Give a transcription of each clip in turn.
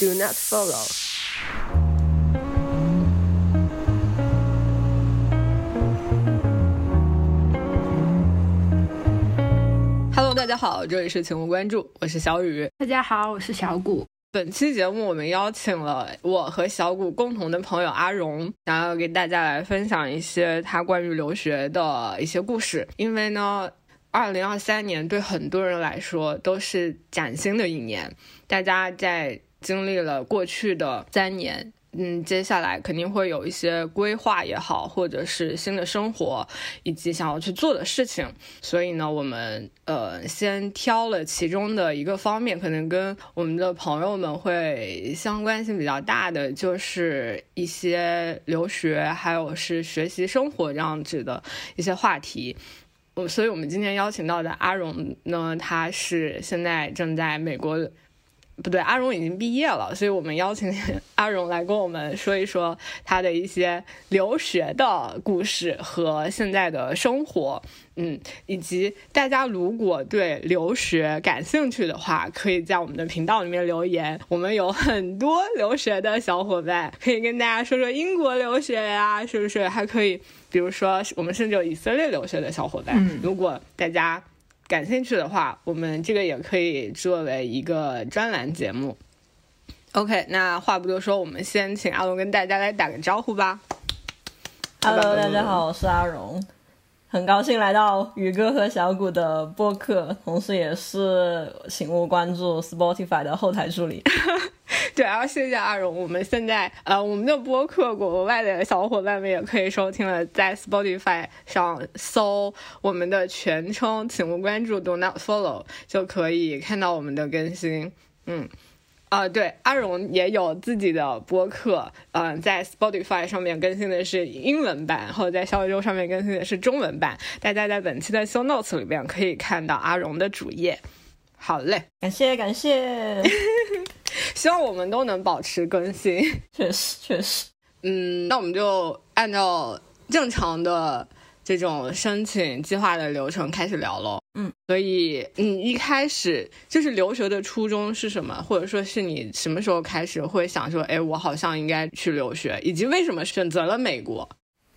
Do not follow。Hello，大家好，这里是请勿关注，我是小雨。大家好，我是小谷。本期节目我们邀请了我和小谷共同的朋友阿荣，想要给大家来分享一些他关于留学的一些故事。因为呢，二零二三年对很多人来说都是崭新的一年，大家在经历了过去的三年。嗯，接下来肯定会有一些规划也好，或者是新的生活，以及想要去做的事情。所以呢，我们呃先挑了其中的一个方面，可能跟我们的朋友们会相关性比较大的，就是一些留学，还有是学习生活这样子的一些话题。我所以，我们今天邀请到的阿荣呢，他是现在正在美国。不对，阿荣已经毕业了，所以我们邀请 阿荣来跟我们说一说他的一些留学的故事和现在的生活，嗯，以及大家如果对留学感兴趣的话，可以在我们的频道里面留言。我们有很多留学的小伙伴，可以跟大家说说英国留学呀，是不是？还可以，比如说我们甚至有以色列留学的小伙伴，如果大家。感兴趣的话，我们这个也可以作为一个专栏节目。OK，那话不多说，我们先请阿龙跟大家来打个招呼吧。Hello，大家好，我是阿荣，很高兴来到宇哥和小谷的播客，同时也是请勿关注 Spotify 的后台助理。对，然后谢谢阿荣。我们现在呃，我们的播客国外的小伙伴们也可以收听了，在 Spotify 上搜我们的全称，请勿关注，Do not follow，就可以看到我们的更新。嗯，啊，对，阿荣也有自己的播客，嗯，在 Spotify 上面更新的是英文版，然后在小宇宙上面更新的是中文版。大家在本期的 Show Notes 里面可以看到阿荣的主页。好嘞，感谢感谢。希望我们都能保持更新，确实确实。嗯，那我们就按照正常的这种申请计划的流程开始聊喽。嗯，所以你一开始就是留学的初衷是什么？或者说是你什么时候开始会想说，哎，我好像应该去留学，以及为什么选择了美国？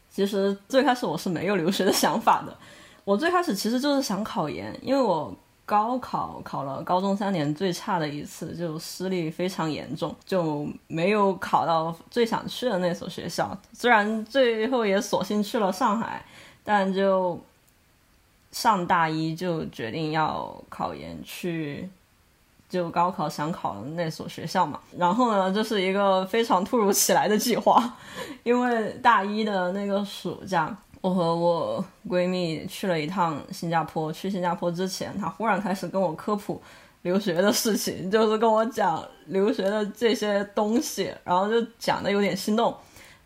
其实最开始我是没有留学的想法的，我最开始其实就是想考研，因为我。高考考了高中三年最差的一次，就失利非常严重，就没有考到最想去的那所学校。虽然最后也索性去了上海，但就上大一就决定要考研去，就高考想考的那所学校嘛。然后呢，这是一个非常突如其来的计划，因为大一的那个暑假。我和我闺蜜去了一趟新加坡。去新加坡之前，她忽然开始跟我科普留学的事情，就是跟我讲留学的这些东西，然后就讲的有点心动。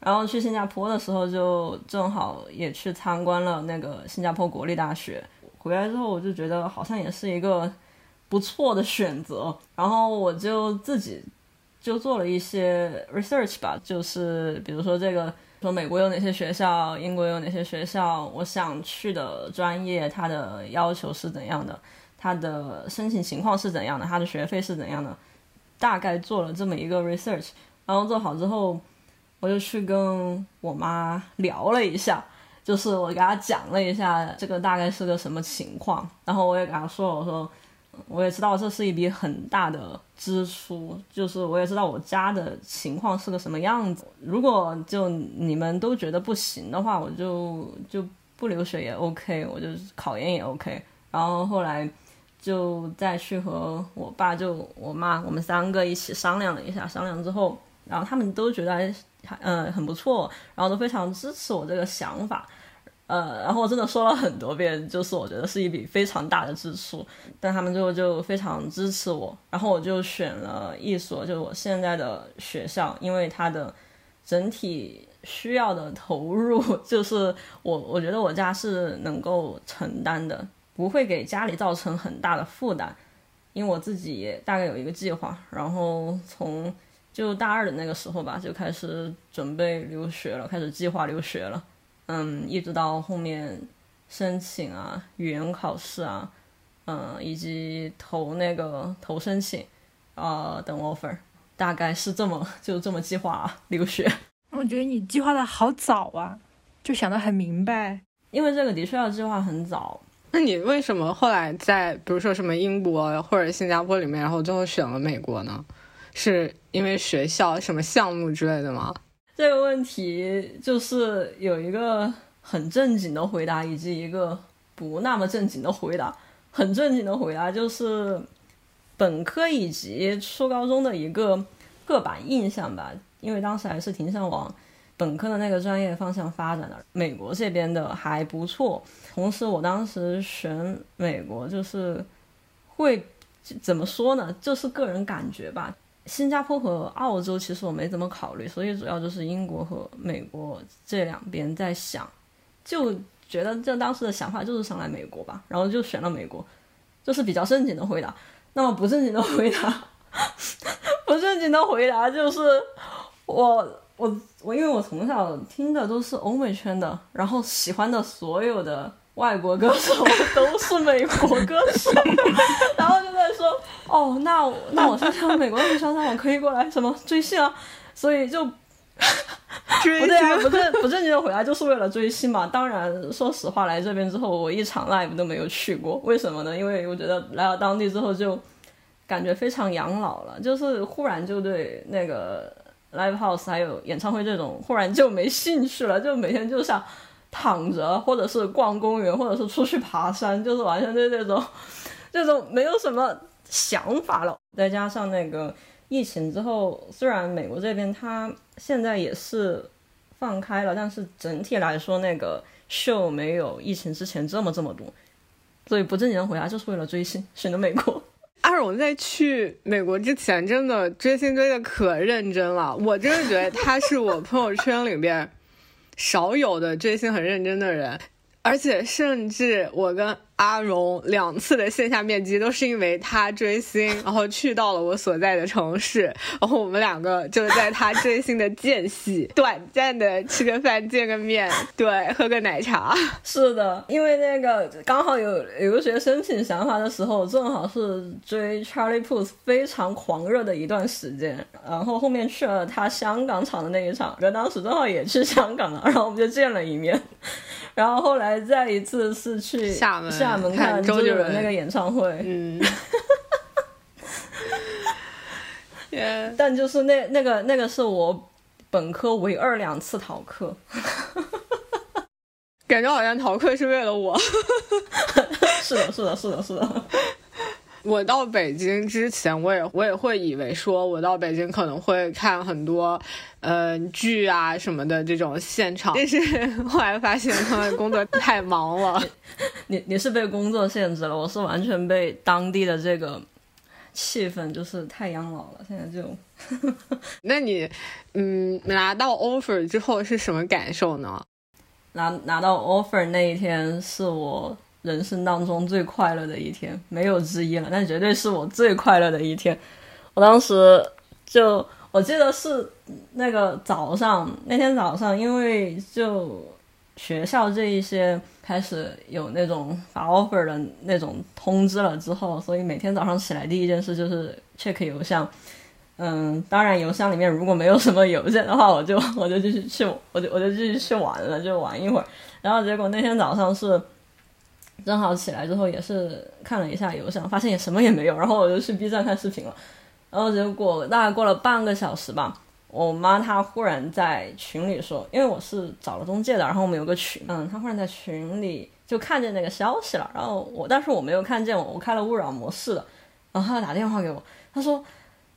然后去新加坡的时候，就正好也去参观了那个新加坡国立大学。回来之后，我就觉得好像也是一个不错的选择。然后我就自己就做了一些 research 吧，就是比如说这个。说美国有哪些学校，英国有哪些学校？我想去的专业，它的要求是怎样的？它的申请情况是怎样的？它的学费是怎样的？大概做了这么一个 research，然后做好之后，我就去跟我妈聊了一下，就是我给她讲了一下这个大概是个什么情况，然后我也给她说了，我说。我也知道这是一笔很大的支出，就是我也知道我家的情况是个什么样子。如果就你们都觉得不行的话，我就就不留学也 OK，我就考研也 OK。然后后来就再去和我爸、就我妈，我们三个一起商量了一下。商量之后，然后他们都觉得还嗯很不错，然后都非常支持我这个想法。呃，然后我真的说了很多遍，就是我觉得是一笔非常大的支出，但他们最后就非常支持我，然后我就选了一所就是我现在的学校，因为它的整体需要的投入，就是我我觉得我家是能够承担的，不会给家里造成很大的负担，因为我自己也大概有一个计划，然后从就大二的那个时候吧，就开始准备留学了，开始计划留学了。嗯，一直到后面申请啊、语言考试啊，嗯，以及投那个投申请啊等 offer，大概是这么就这么计划留学。我觉得你计划的好早啊，就想得很明白。因为这个的确要计划很早。那你为什么后来在比如说什么英国或者新加坡里面，然后最后选了美国呢？是因为学校什么项目之类的吗？这个问题就是有一个很正经的回答，以及一个不那么正经的回答。很正经的回答就是本科以及初高中的一个刻板印象吧，因为当时还是挺向往。本科的那个专业方向发展的，美国这边的还不错。同时，我当时选美国就是会怎么说呢？就是个人感觉吧。新加坡和澳洲其实我没怎么考虑，所以主要就是英国和美国这两边在想，就觉得这当时的想法就是想来美国吧，然后就选了美国，这是比较正经的回答。那么不正经的回答，不正经的回答就是我。我我因为我从小听的都是欧美圈的，然后喜欢的所有的外国歌手都是美国歌手，然后就在说哦，那那我想想美国的小唱我可以过来什么追星啊，所以就 不对啊，不正不正经的回来就是为了追星嘛。当然，说实话，来这边之后我一场 live 都没有去过，为什么呢？因为我觉得来到当地之后就感觉非常养老了，就是忽然就对那个。live house 还有演唱会这种，忽然就没兴趣了，就每天就想躺着，或者是逛公园，或者是出去爬山，就是完全对这种这种没有什么想法了。再加上那个疫情之后，虽然美国这边它现在也是放开了，但是整体来说那个秀没有疫情之前这么这么多，所以不正经的回答就是为了追星，选择美国。阿荣在去美国之前，真的追星追的可认真了。我真的觉得他是我朋友圈里边少有的追星很认真的人，而且甚至我跟。阿荣两次的线下面基都是因为他追星，然后去到了我所在的城市，然后我们两个就在他追星的间隙，短暂的吃个饭、见个面，对，喝个奶茶。是的，因为那个刚好有留学申请想法的时候，正好是追 Charlie Puth 非常狂热的一段时间，然后后面去了他香港场的那一场，我当时正好也去香港了，然后我们就见了一面。然后后来再一次是去厦门厦门看周杰伦那个演唱会，嗯，但就是那那个那个是我本科唯二两次逃课，感觉好像逃课是为了我，是的，是的，是的，是的。我到北京之前，我也我也会以为说，我到北京可能会看很多，呃，剧啊什么的这种现场，但是 后来发现他们工作太忙了。你你是被工作限制了，我是完全被当地的这个气氛就是太养老了。现在就，那你嗯拿到 offer 之后是什么感受呢？拿拿到 offer 那一天是我。人生当中最快乐的一天，没有之一了，但绝对是我最快乐的一天。我当时就我记得是那个早上，那天早上，因为就学校这一些开始有那种发 offer 的那种通知了之后，所以每天早上起来第一件事就是 check 邮箱。嗯，当然邮箱里面如果没有什么邮件的话，我就我就继续去，我就我就继续去玩了，就玩一会儿。然后结果那天早上是。正好起来之后也是看了一下邮箱，发现也什么也没有，然后我就去 B 站看视频了。然后结果大概过了半个小时吧，我妈她忽然在群里说，因为我是找了中介的，然后我们有个群，嗯，她忽然在群里就看见那个消息了。然后我，但是我没有看见我，我开了勿扰模式的。然后她打电话给我，她说：“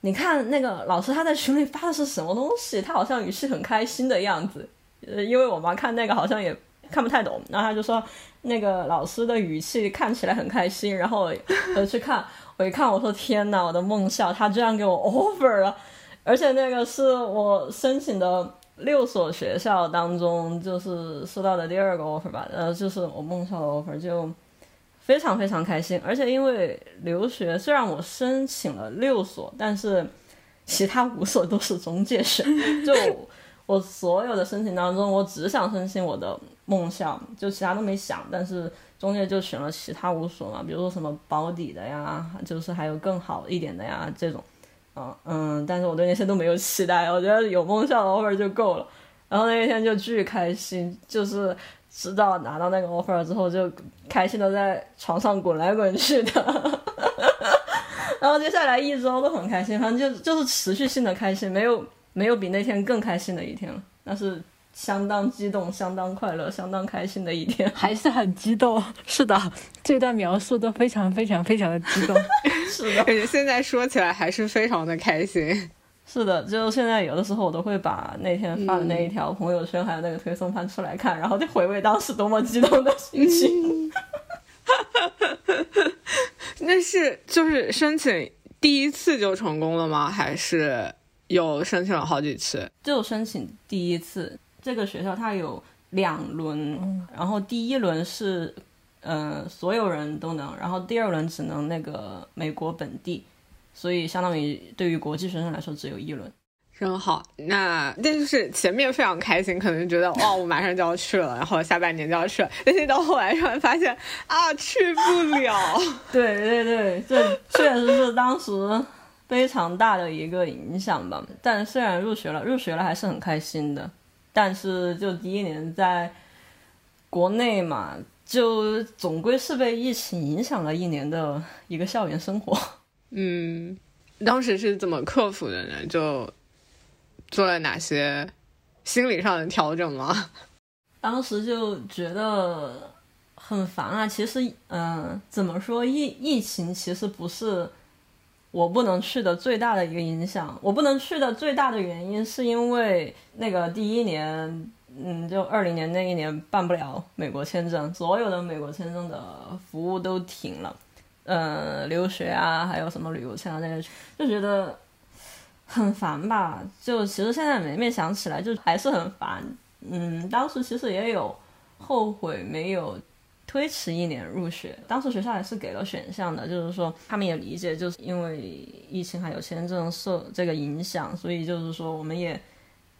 你看那个老师他在群里发的是什么东西？他好像语气很开心的样子。”呃，因为我妈看那个好像也看不太懂，然后他就说。那个老师的语气看起来很开心，然后我去看，我一看，我说天哪，我的梦校他居然给我 offer 了，而且那个是我申请的六所学校当中就是收到的第二个 offer 吧，呃，就是我梦校的 offer，就非常非常开心。而且因为留学，虽然我申请了六所，但是其他五所都是中介选，就我所有的申请当中，我只想申请我的。梦想就其他都没想，但是中介就选了其他五所嘛，比如说什么保底的呀，就是还有更好一点的呀这种，嗯，嗯，但是我对那些都没有期待，我觉得有梦想的 offer 就够了。然后那一天就巨开心，就是知道拿到那个 offer 之后，就开心的在床上滚来滚去的。然后接下来一周都很开心，反正就就是持续性的开心，没有没有比那天更开心的一天了。那是相当激动、相当快乐、相当开心的一天，还是很激动。是的，这段描述都非常非常非常的激动。是的，感觉现在说起来还是非常的开心。是的，就现在有的时候我都会把那天发的那一条朋友圈还有那个推送翻出来看，然后就回味当时多么激动的心情。那是就是申请第一次就成功了吗？还是有申请了好几次？就申请第一次，这个学校它有两轮，然后第一轮是嗯所有人都能，然后第二轮只能那个美国本地。所以，相当于对于国际学生来说，只有一轮，真好。那但就是前面非常开心，可能觉得哇，我马上就要去了，然后下半年就要去了。但是到后来突然发现啊，去不了。对对对，这确实是当时非常大的一个影响吧。但虽然入学了，入学了还是很开心的。但是就第一年在国内嘛，就总归是被疫情影响了一年的一个校园生活。嗯，当时是怎么克服的呢？就做了哪些心理上的调整吗？当时就觉得很烦啊。其实，嗯，怎么说疫疫情其实不是我不能去的最大的一个影响。我不能去的最大的原因是因为那个第一年，嗯，就二零年那一年办不了美国签证，所有的美国签证的服务都停了。呃，留学啊，还有什么旅游签啊，那些就觉得很烦吧。就其实现在每每想起来，就还是很烦。嗯，当时其实也有后悔没有推迟一年入学。当时学校也是给了选项的，就是说他们也理解，就是因为疫情还有签证受这个影响，所以就是说我们也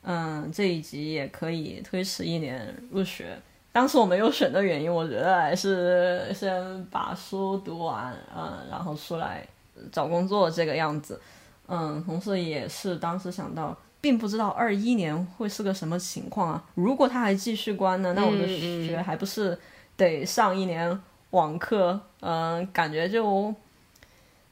嗯这一级也可以推迟一年入学。当时我没有选的原因，我觉得还是先把书读完，嗯，然后出来找工作这个样子，嗯，同时也是当时想到，并不知道二一年会是个什么情况啊。如果他还继续关呢，那我的学还不是得上一年网课？嗯，感觉就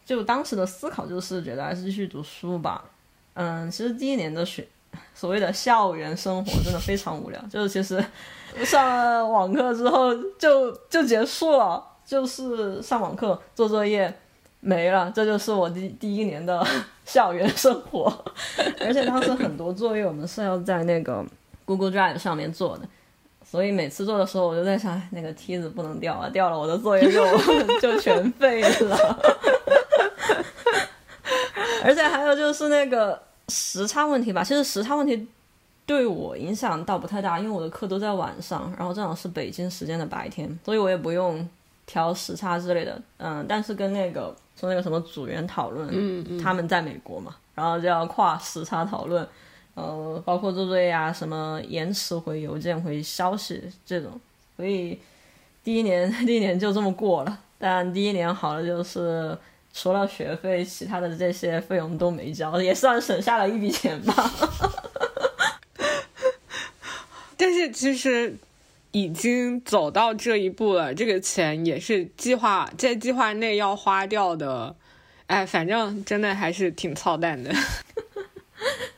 就当时的思考就是觉得还是继续读书吧。嗯，其实第一年的学所谓的校园生活真的非常无聊，就是其实。上了网课之后就就结束了，就是上网课做作业没了，这就是我第第一年的 校园生活。而且当时很多作业我们是要在那个 Google Drive 上面做的，所以每次做的时候我就在想，那个梯子不能掉啊，掉了我的作业就 就全废了。而且还有就是那个时差问题吧，其实时差问题。对我影响倒不太大，因为我的课都在晚上，然后正好是北京时间的白天，所以我也不用调时差之类的。嗯，但是跟那个说那个什么组员讨论，嗯嗯，他们在美国嘛，然后就要跨时差讨论，呃，包括做作业啊，什么延迟回邮件、回消息这种，所以第一年 第一年就这么过了。但第一年好了，就是除了学费，其他的这些费用都没交，也算省下了一笔钱吧。但是其实已经走到这一步了，这个钱也是计划在计划内要花掉的。哎，反正真的还是挺操蛋的。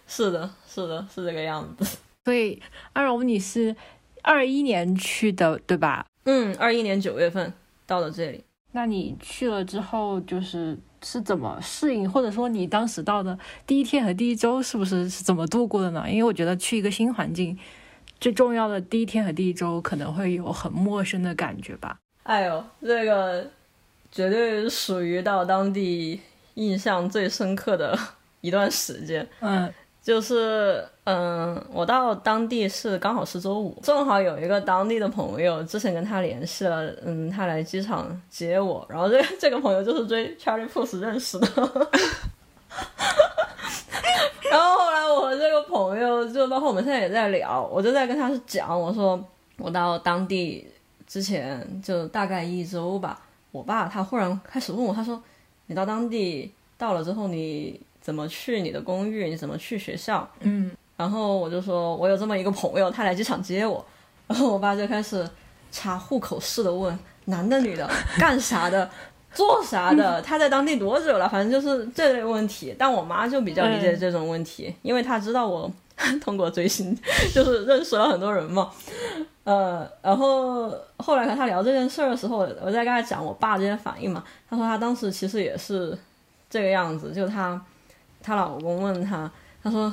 是的，是的，是这个样子。所以阿荣，你是二一年去的对吧？嗯，二一年九月份到了这里。那你去了之后，就是是怎么适应，或者说你当时到的第一天和第一周是不是是怎么度过的呢？因为我觉得去一个新环境。最重要的第一天和第一周可能会有很陌生的感觉吧。哎呦，这个绝对属于到当地印象最深刻的一段时间。嗯，就是嗯，我到当地是刚好是周五，正好有一个当地的朋友，之前跟他联系了，嗯，他来机场接我，然后这个这个朋友就是追 Charlie Puth 认识的。然后后来我和这个朋友，就包括我们现在也在聊，我就在跟他讲，我说我到当地之前就大概一周吧。我爸他忽然开始问我，他说你到当地到了之后，你怎么去你的公寓，你怎么去学校。嗯，然后我就说，我有这么一个朋友，他来机场接我。然后我爸就开始查户口似的问，男的女的，干啥的，做啥的，他在当地多久了，反正就是这类问题。但我妈就比较理解这种问题，因为她知道我 通过追星 就是认识了很多人嘛。呃，然后后来和他聊这件事儿的时候，我在跟他讲我爸这些反应嘛。他说他当时其实也是这个样子，就他她老公问她，她说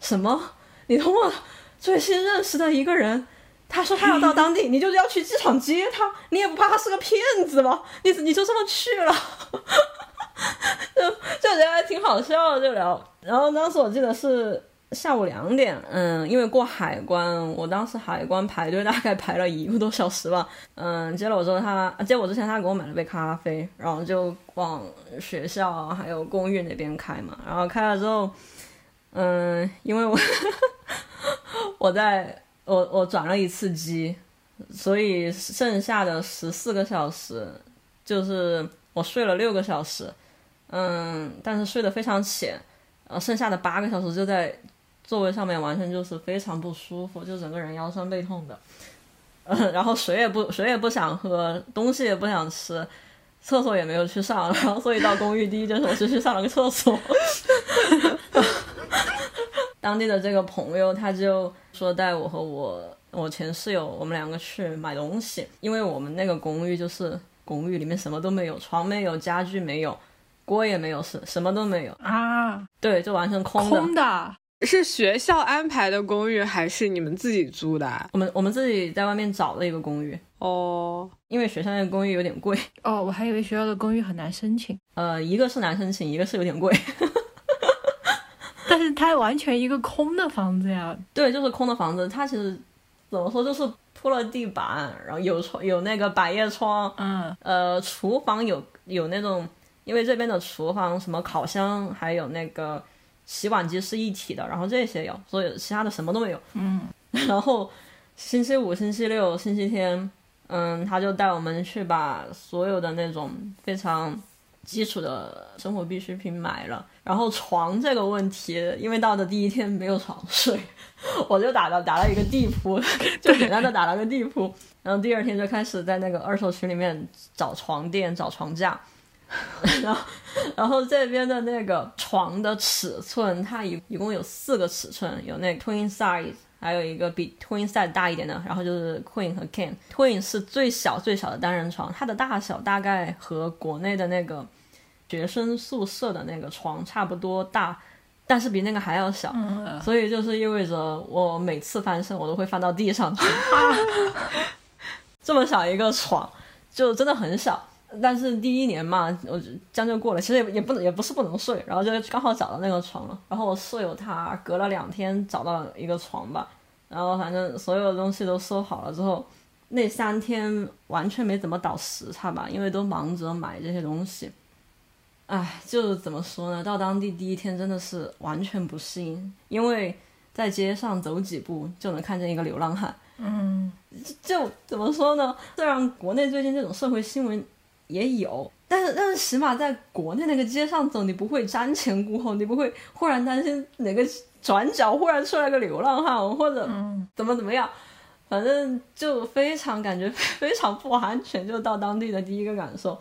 什么？你通过最新认识的一个人，他说他要到当地，你就要去机场接他，你也不怕他是个骗子吗？你你就这么去了？就就觉得还挺好笑的，就聊。然后当时我记得是。下午两点，嗯，因为过海关，我当时海关排队大概排了一个多小时吧，嗯，接了我之后，他接我之前，他给我买了杯咖啡，然后就往学校还有公寓那边开嘛，然后开了之后，嗯，因为我 我在我我转了一次机，所以剩下的十四个小时就是我睡了六个小时，嗯，但是睡得非常浅，呃，剩下的八个小时就在。座位上面完全就是非常不舒服，就整个人腰酸背痛的，嗯，然后水也不水也不想喝，东西也不想吃，厕所也没有去上，然后所以到公寓第一件事我就去上了个厕所。当地的这个朋友他就说带我和我我前室友我们两个去买东西，因为我们那个公寓就是公寓里面什么都没有，床没有，家具没有，锅也没有，什什么都没有啊，对，就完全空的。空的。是学校安排的公寓还是你们自己租的？我们我们自己在外面找了一个公寓哦，因为学校那个公寓有点贵哦。我还以为学校的公寓很难申请。呃，一个是难申请，一个是有点贵。但是它完全一个空的房子呀。对，就是空的房子。它其实怎么说，就是铺了地板，然后有窗，有那个百叶窗。嗯。呃，厨房有有那种，因为这边的厨房什么烤箱，还有那个。洗碗机是一体的，然后这些有，所以其他的什么都没有。嗯，然后星期五、星期六、星期天，嗯，他就带我们去把所有的那种非常基础的生活必需品买了。然后床这个问题，因为到的第一天没有床睡，我就打了打了一个地铺，就简单的打了个地铺。然后第二天就开始在那个二手群里面找床垫、找床架。然后，然后这边的那个床的尺寸，它一一共有四个尺寸，有那 twin size，还有一个比 twin size 大一点的，然后就是 queen 和 king。twin 是最小最小的单人床，它的大小大概和国内的那个学生宿舍的那个床差不多大，但是比那个还要小，所以就是意味着我每次翻身我都会翻到地上去。这么小一个床，就真的很小。但是第一年嘛，我将就过了，其实也也不能也不是不能睡，然后就刚好找到那个床了。然后我舍友他隔了两天找到一个床吧，然后反正所有的东西都收好了之后，那三天完全没怎么倒时差吧，因为都忙着买这些东西。唉，就怎么说呢？到当地第一天真的是完全不适应，因为在街上走几步就能看见一个流浪汉。嗯，就怎么说呢？虽然国内最近这种社会新闻。也有，但是但是起码在国内那个街上走，你不会瞻前顾后，你不会忽然担心哪个转角忽然出来个流浪汉或者怎么怎么样，反正就非常感觉 非常不安全，就到当地的第一个感受。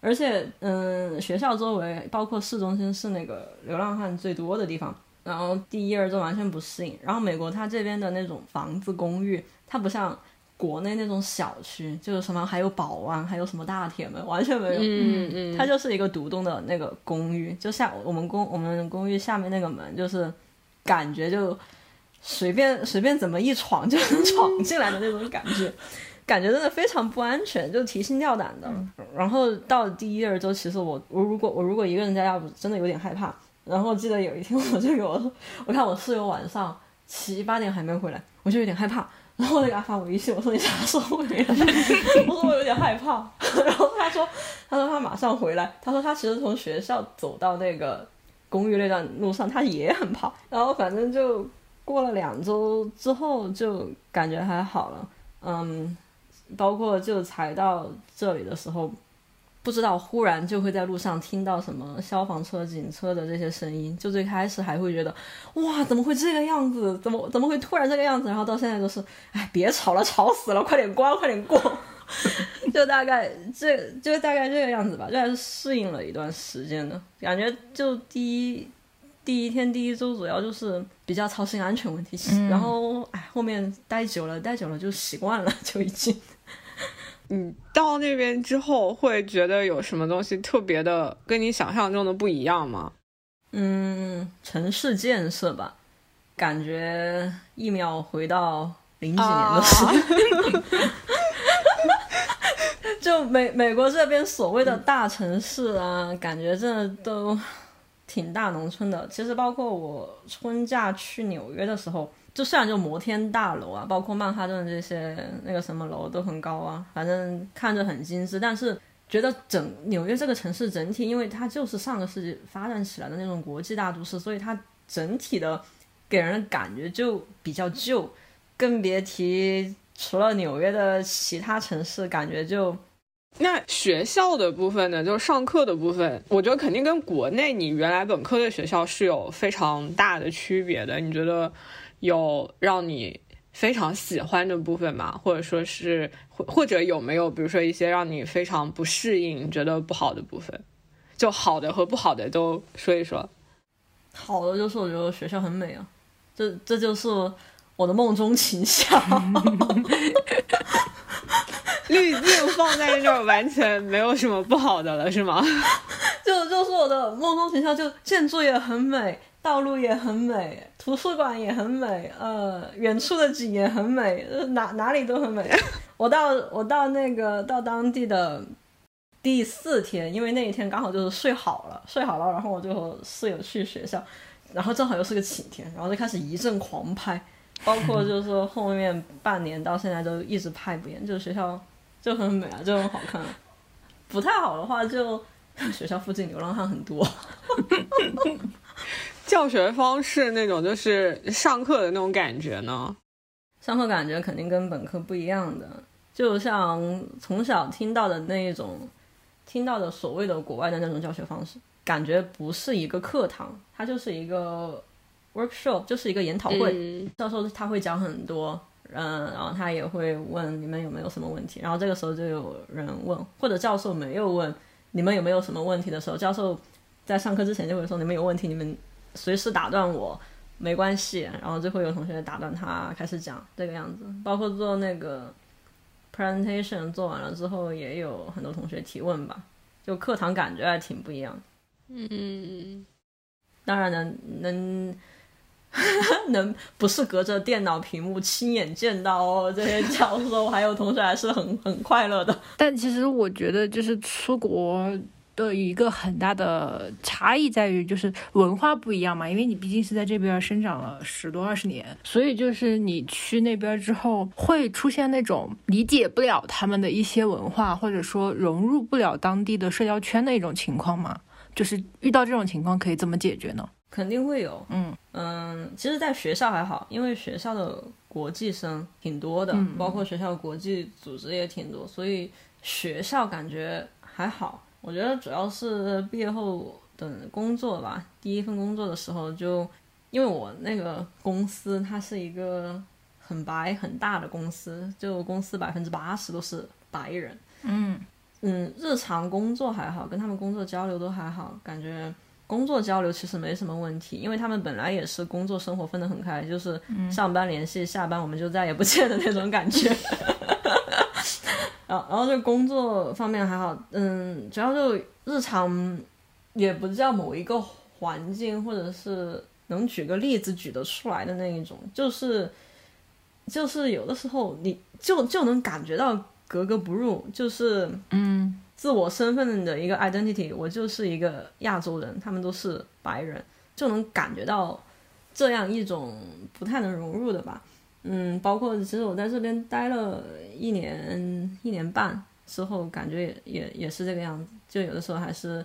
而且嗯，学校周围包括市中心是那个流浪汉最多的地方，然后第一二周完全不适应。然后美国它这边的那种房子公寓，它不像。国内那种小区就是什么还有保安，还有什么大铁门，完全没有。嗯嗯，它就是一个独栋的那个公寓，就像我们公我们公寓下面那个门，就是感觉就随便随便怎么一闯就能闯进来的那种感觉，感觉真的非常不安全，就提心吊胆的。然后到第一二周，其实我我如果我如果一个人在家，我真的有点害怕。然后记得有一天，我就给我，我看我室友晚上七八点还没回来，我就有点害怕。然后我就给他发微信，我说你啥时候回来？我说我有点害怕。然后他说，他说他马上回来。他说他其实从学校走到那个公寓那段路上，他也很怕。然后反正就过了两周之后，就感觉还好了。嗯，包括就才到这里的时候，不知道，忽然就会在路上听到什么消防车、警车的这些声音。就最开始还会觉得，哇，怎么会这个样子？怎么怎么会突然这个样子？然后到现在都是，哎，别吵了，吵死了，快点关，快点过。就大概这就大概这个样子吧，这还是适应了一段时间的感觉。就第一第一天第一周主要就是比较操心安全问题，然后哎，后面待久了待久了就习惯了，就已经。你 到那边之后会觉得有什么东西特别的，跟你想象中的不一样吗？嗯，城市建设吧，感觉一秒回到零几年的时候。就美美国这边所谓的大城市啊，感觉真的都挺大农村的。其实包括我春假去纽约的时候。就虽然就摩天大楼啊，包括曼哈顿这些那个什么楼都很高啊，反正看着很精致，但是觉得整纽约这个城市整体，因为它就是上个世纪发展起来的那种国际大都市，所以它整体的给人的感觉就比较旧，更别提除了纽约的其他城市，感觉就那学校的部分呢，就是上课的部分，我觉得肯定跟国内你原来本科的学校是有非常大的区别的，你觉得？有让你非常喜欢的部分吗？或者说是或或者有没有，比如说一些让你非常不适应、觉得不好的部分？就好的和不好的都说一说。好的就是我觉得学校很美啊，这这就是我的梦中情校。滤镜放在这儿完全没有什么不好的了，是吗？就就是我的梦中情校，就建筑也很美。道路也很美，图书馆也很美，呃，远处的景也很美，哪哪里都很美。我到我到那个到当地的第四天，因为那一天刚好就是睡好了，睡好了，然后我就和室友去学校，然后正好又是个晴天，然后就开始一阵狂拍，包括就是说后面半年到现在都一直拍不厌，就是学校就很美啊，就很好看。不太好的话，就 学校附近流浪汉很多。教学方式那种就是上课的那种感觉呢？上课感觉肯定跟本科不一样的，就像从小听到的那一种，听到的所谓的国外的那种教学方式，感觉不是一个课堂，它就是一个 workshop，就是一个研讨会。教授他会讲很多，嗯，然后他也会问你们有没有什么问题，然后这个时候就有人问，或者教授没有问你们有没有什么问题的时候，教授在上课之前就会说你们有问题，你们。随时打断我，没关系。然后最后有同学打断他开始讲这个样子，包括做那个 presentation 做完了之后，也有很多同学提问吧。就课堂感觉还挺不一样。嗯，当然能能 能不是隔着电脑屏幕亲眼见到哦这些教授还有同学，还是很很快乐的。但其实我觉得就是出国。的一个很大的差异在于，就是文化不一样嘛，因为你毕竟是在这边生长了十多二十年，所以就是你去那边之后，会出现那种理解不了他们的一些文化，或者说融入不了当地的社交圈的一种情况吗？就是遇到这种情况可以怎么解决呢？肯定会有，嗯嗯，其实，在学校还好，因为学校的国际生挺多的，包括学校国际组织也挺多，所以学校感觉还好。我觉得主要是毕业后等工作吧。第一份工作的时候，就因为我那个公司它是一个很白很大的公司，就公司百分之八十都是白人。嗯嗯，日常工作还好，跟他们工作交流都还好，感觉工作交流其实没什么问题，因为他们本来也是工作生活分得很开，就是上班联系，下班我们就再也不见的那种感觉。然后，然后就工作方面还好，嗯，主要就日常，也不叫某一个环境，或者是能举个例子举得出来的那一种，就是，就是有的时候你就就能感觉到格格不入，就是嗯，自我身份的一个 identity，我就是一个亚洲人，他们都是白人，就能感觉到这样一种不太能融入的吧。嗯，包括其实我在这边待了一年一年半之后，感觉也也也是这个样子，就有的时候还是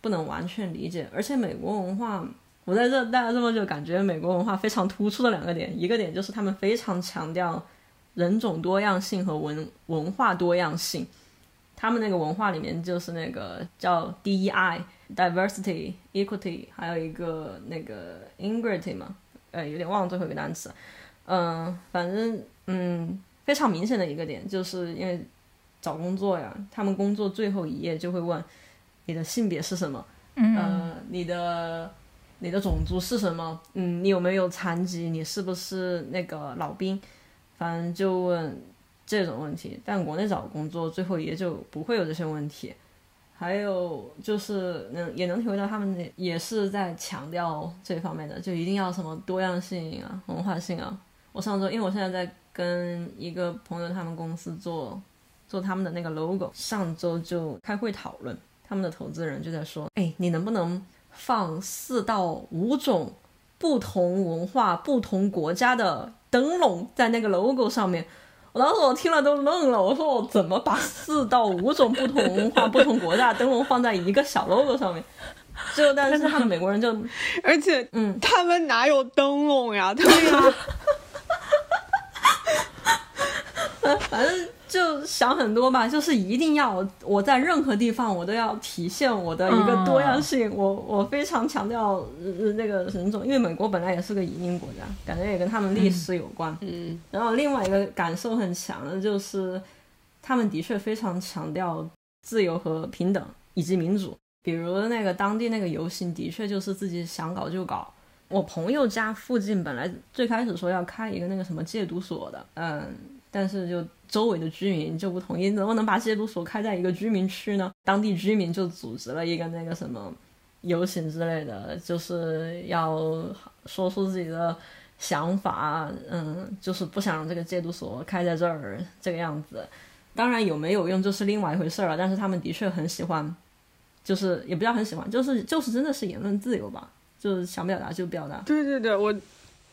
不能完全理解。而且美国文化，我在这待了这么久，感觉美国文化非常突出的两个点，一个点就是他们非常强调人种多样性和文文化多样性。他们那个文化里面就是那个叫 DEI，diversity equity，还有一个那个 integrity 嘛，呃，有点忘了最后一个单词。嗯，反正嗯，非常明显的一个点，就是因为找工作呀，他们工作最后一页就会问你的性别是什么，呃，你的你的种族是什么，嗯，你有没有残疾，你是不是那个老兵，反正就问这种问题。但国内找工作最后一页就不会有这些问题。还有就是能也能体会到他们也是在强调这方面的，就一定要什么多样性啊、文化性啊。我上周因为我现在在跟一个朋友他们公司做做他们的那个 logo，上周就开会讨论，他们的投资人就在说，哎，你能不能放四到五种不同文化、不同国家的灯笼在那个 logo 上面？我当时我听了都愣了，我说我怎么把四到五种不同文化、不同国家的灯笼放在一个小 logo 上面？就但是他们美国人就，而且嗯，他们哪有灯笼呀？对呀，反正就想很多吧，就是一定要我在任何地方我都要体现我的一个多样性，我我非常强调呃那个人种，因为美国本来也是个移民国家，感觉也跟他们历史有关。嗯，然后另外一个感受很强的就是，他们的确非常强调自由和平等以及民主。比如那个当地那个游行，的确就是自己想搞就搞。我朋友家附近本来最开始说要开一个那个什么戒毒所的，嗯，但是就周围的居民就不同意，能不能把戒毒所开在一个居民区呢？当地居民就组织了一个那个什么游行之类的，就是要说出自己的想法，嗯，就是不想让这个戒毒所开在这儿这个样子。当然有没有用就是另外一回事儿了，但是他们的确很喜欢，就是也不叫很喜欢，就是就是真的是言论自由吧，就是想表达就表达。对对对，我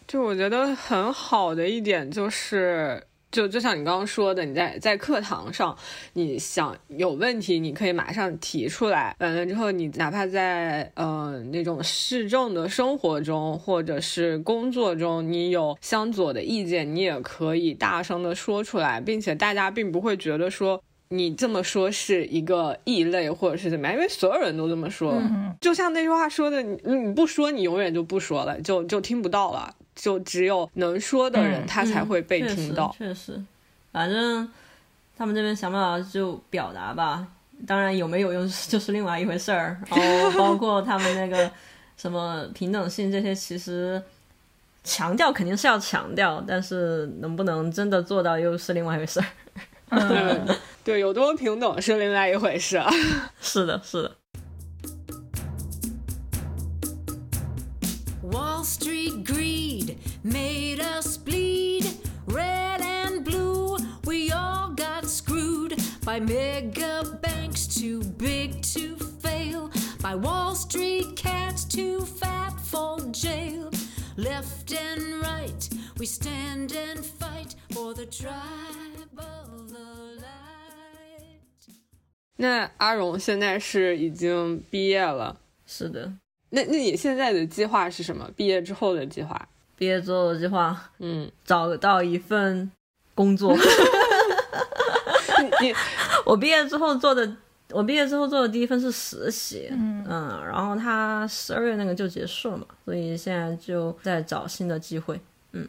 就我觉得很好的一点就是。就就像你刚刚说的，你在在课堂上，你想有问题，你可以马上提出来。完了之后，你哪怕在呃那种市政的生活中，或者是工作中，你有相左的意见，你也可以大声的说出来，并且大家并不会觉得说你这么说是一个异类，或者是怎么样，因为所有人都这么说。嗯就像那句话说的，你你不说，你永远就不说了，就就听不到了。就只有能说的人，嗯他才会被听到。确实，确实反正他们这边想办法就表达吧。当然有没有用 就是另外一回事儿。然后包括他们那个什么平等性这些，其实强调肯定是要强调，但是能不能真的做到又是另外一回事儿。嗯，对，有多平等是另外一回事。是的，是的。Wall Street by mega banks too big to fail, by Wall Street cats too fat for jail. Left and right, we stand and fight for the tribe of the light. 那阿荣现在是已经毕业了，是的，那那你现在的计划是什么？毕业之后的计划？毕业之后的计划，嗯，找到一份工作。你 我毕业之后做的，我毕业之后做的第一份是实习，嗯然后他十二月那个就结束了嘛，所以现在就在找新的机会。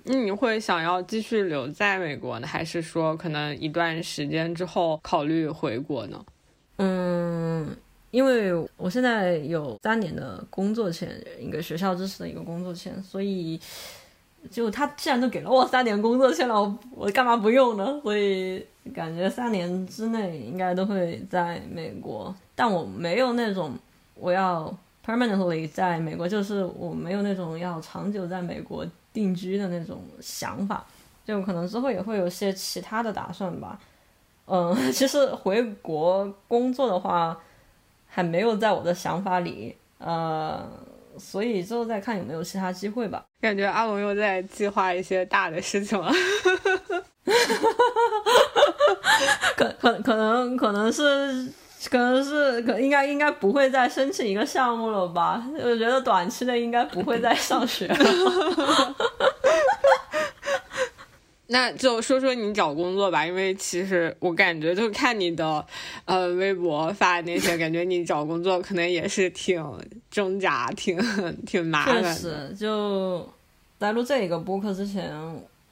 那你会想要继续留在美国呢，还是说可能一段时间之后考虑回国呢？嗯，因为我现在有三年的工作签，一个学校支持的一个工作签，所以就他既然都给了我三年工作签了，我我干嘛不用呢？所以感觉三年之内应该都会在美国，但我没有那种我要 permanently 在美国，就是我没有那种要长久在美国定居的那种想法，就可能之后也会有些其他的打算吧。嗯，其实回国工作的话，还没有在我的想法里，呃，所以之后再看有没有其他机会吧。感觉阿龙又在计划一些大的事情了。可可可能可能是可能是可应该应该不会再申请一个项目了吧？我觉得短期内应该不会再上学了。那就说说你找工作吧，因为其实我感觉就看你的呃微博发那些，感觉你找工作可能也是挺挣扎、挺挺麻烦的。确实，就在录这一个播客之前，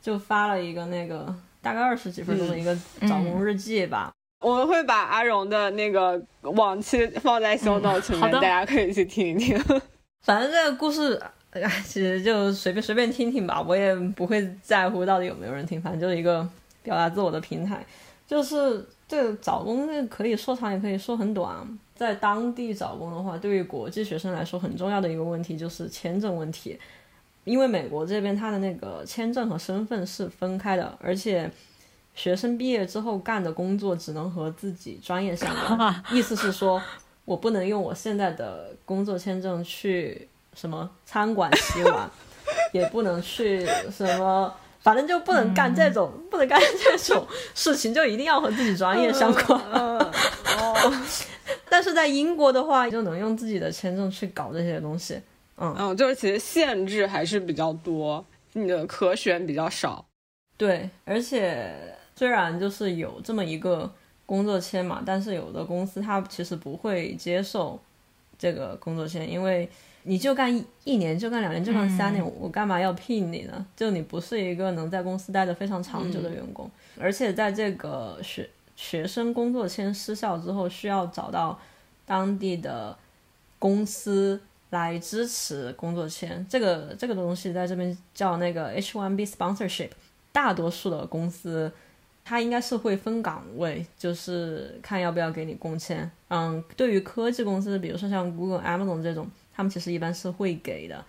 就发了一个那个大概二十几分钟的一个找工日记吧。我们会把阿荣的那个往期放在 show notes 里面，大家可以去听一听。反正这个故事，哎，其实就随便随便听听吧，我也不会在乎到底有没有人听，反正就是一个表达自我的平台。就是这找工，这可以说长也可以说很短。在当地找工的话，对于国际学生来说很重要的一个问题就是签证问题，因为美国这边它的那个签证和身份是分开的，而且学生毕业之后干的工作只能和自己专业相关，意思是说我不能用我现在的工作签证去什么餐馆洗碗，也不能去什么。反正就不能干这种，不能干这种事情，就一定要和自己专业相关。哦 但是在英国的话，就能用自己的签证去搞这些东西。嗯，就是其实限制还是比较多，你的可选比较少。对，而且虽然就是有这么一个工作签嘛，但是有的公司它其实不会接受这个工作签，因为你就干一一年，就干两年，就干三年，我干嘛要聘你呢？就你不是一个能在公司待得非常长久的员工，而且在这个学学生工作签失效之后，需要找到当地的公司来支持工作签。这个这个东西在这边叫那个 H1B sponsorship。大多数的公司，它应该是会分岗位，就是看要不要给你工签。嗯，对于科技公司，比如说像 Google、Amazon 这种，他们其实一般是会给的。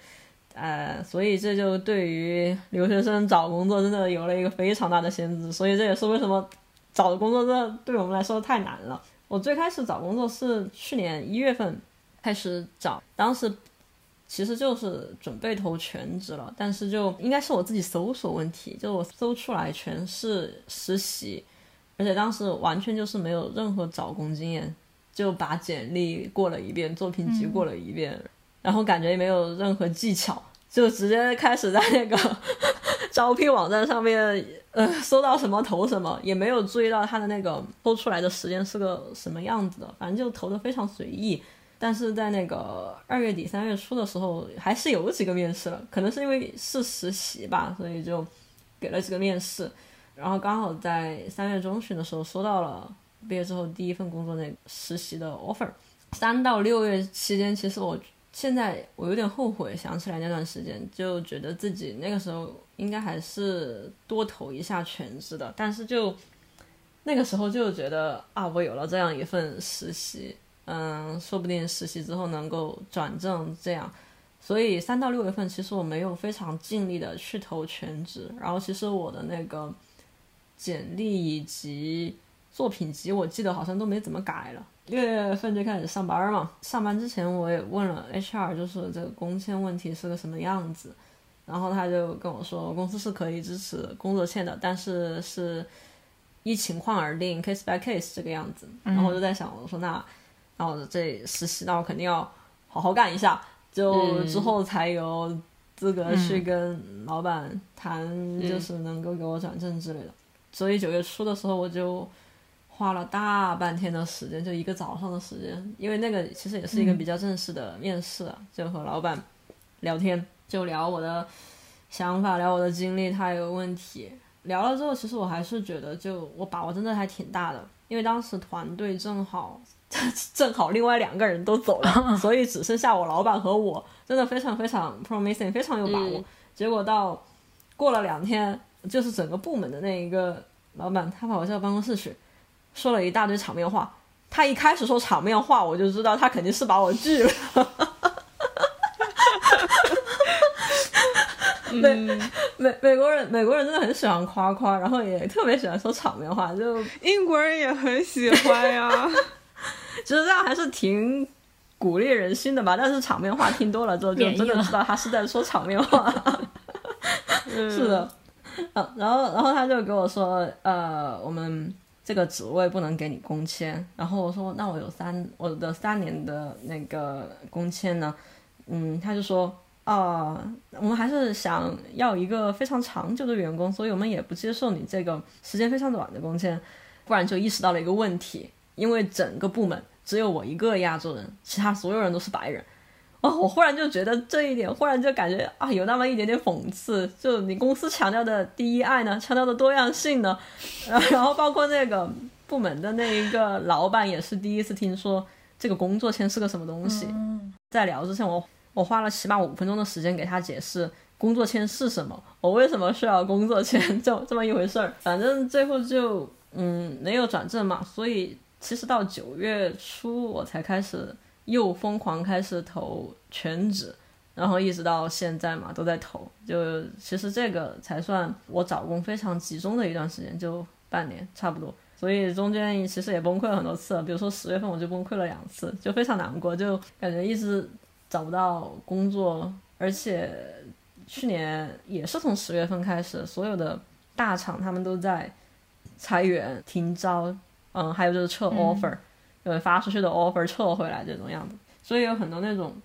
呃，所以这就对于留学生找工作真的有了一个非常大的限制。所以这也是为什么找的工作真的对我们来说太难了。我最开始找工作是去年一月份开始找，当时。其实就是准备投全职了，但是就应该是我自己搜索问题，就我搜出来全是实习，而且当时完全就是没有任何找工经验，就把简历过了一遍，作品集过了一遍，然后感觉也没有任何技巧，就直接开始在那个 招聘网站上面，呃，搜到什么投什么，也没有注意到他的那个抽出来的时间是个什么样子的，反正就投的非常随意。但是在那个二月底三月初的时候，还是有几个面试了，可能是因为是实习吧，所以就给了几个面试。然后刚好在三月中旬的时候收到了毕业之后第一份工作那实习的 offer。三到六月期间，其实我现在我有点后悔，想起来那段时间，就觉得自己那个时候应该还是多投一下全职的。但是就那个时候就觉得啊，我有了这样一份实习。嗯，说不定实习之后能够转正，这样，所以三到六月份其实我没有非常尽力的去投全职，然后其实我的那个简历以及作品集，我记得好像都没怎么改了。六月份就开始上班嘛，上班之前我也问了 HR，就是这个工签问题是个什么样子，然后他就跟我说，公司是可以支持工作签的，但是是依情况而定，case by case 这个样子。然后我就在想，我说那。那我这实习，那我肯定要好好干一下，就之后才有资格去跟老板谈，就是能够给我转正之类的。所以九月初的时候，我就花了大半天的时间，就一个早上的时间，因为那个其实也是一个比较正式的面试，就和老板聊天，就聊我的想法，聊我的经历，他有问题。聊了之后，其实我还是觉得，就我把握真的还挺大的，因为当时团队正好。正好另外两个人都走了，所以只剩下我老板和我，真的非常非常 promising，非常有把握。结果到过了两天，就是整个部门的那一个老板，他把我叫到办公室去，说了一大堆场面话。他一开始说场面话，我就知道他肯定是把我拒了。美美美国人，美国人真的很喜欢夸夸，然后也特别喜欢说场面话，就 英国人也很喜欢呀。其实这样还是挺鼓励人心的吧，但是场面话听多了之后，就真的知道他是在说场面话。是的，嗯，然后然后他就给我说，呃，我们这个职位不能给你工签。然后我说，那我有三我的三年的那个工签呢？嗯，他就说啊、我们还是想要一个非常长久的员工，所以我们也不接受你这个时间非常短的工签。不然就意识到了一个问题，因为整个部门只有我一个亚洲人，其他所有人都是白人。哦，我忽然就觉得这一点，忽然就感觉啊，有那么一点点讽刺。就你公司强调的第一爱呢，强调的多样性呢，然后包括那个部门的那一个老板也是第一次听说这个工作签是个什么东西。在聊之前，我我花了起码五分钟的时间给他解释工作签是什么，我为什么需要工作签，就这么一回事儿。反正最后就嗯没有转正嘛，所以其实到九月初我才开始又疯狂开始投全职，然后一直到现在嘛都在投。就其实这个才算我找工非常集中的一段时间，就半年差不多。所以中间其实也崩溃了很多次，比如说十月份我就崩溃了两次，就非常难过，就感觉一直找不到工作，而且去年也是从十月份开始，所有的大厂他们都在裁员、停招，嗯，还有就是撤 offer，、呃，发出去的 offer 撤回来这种样子，所以有很多那种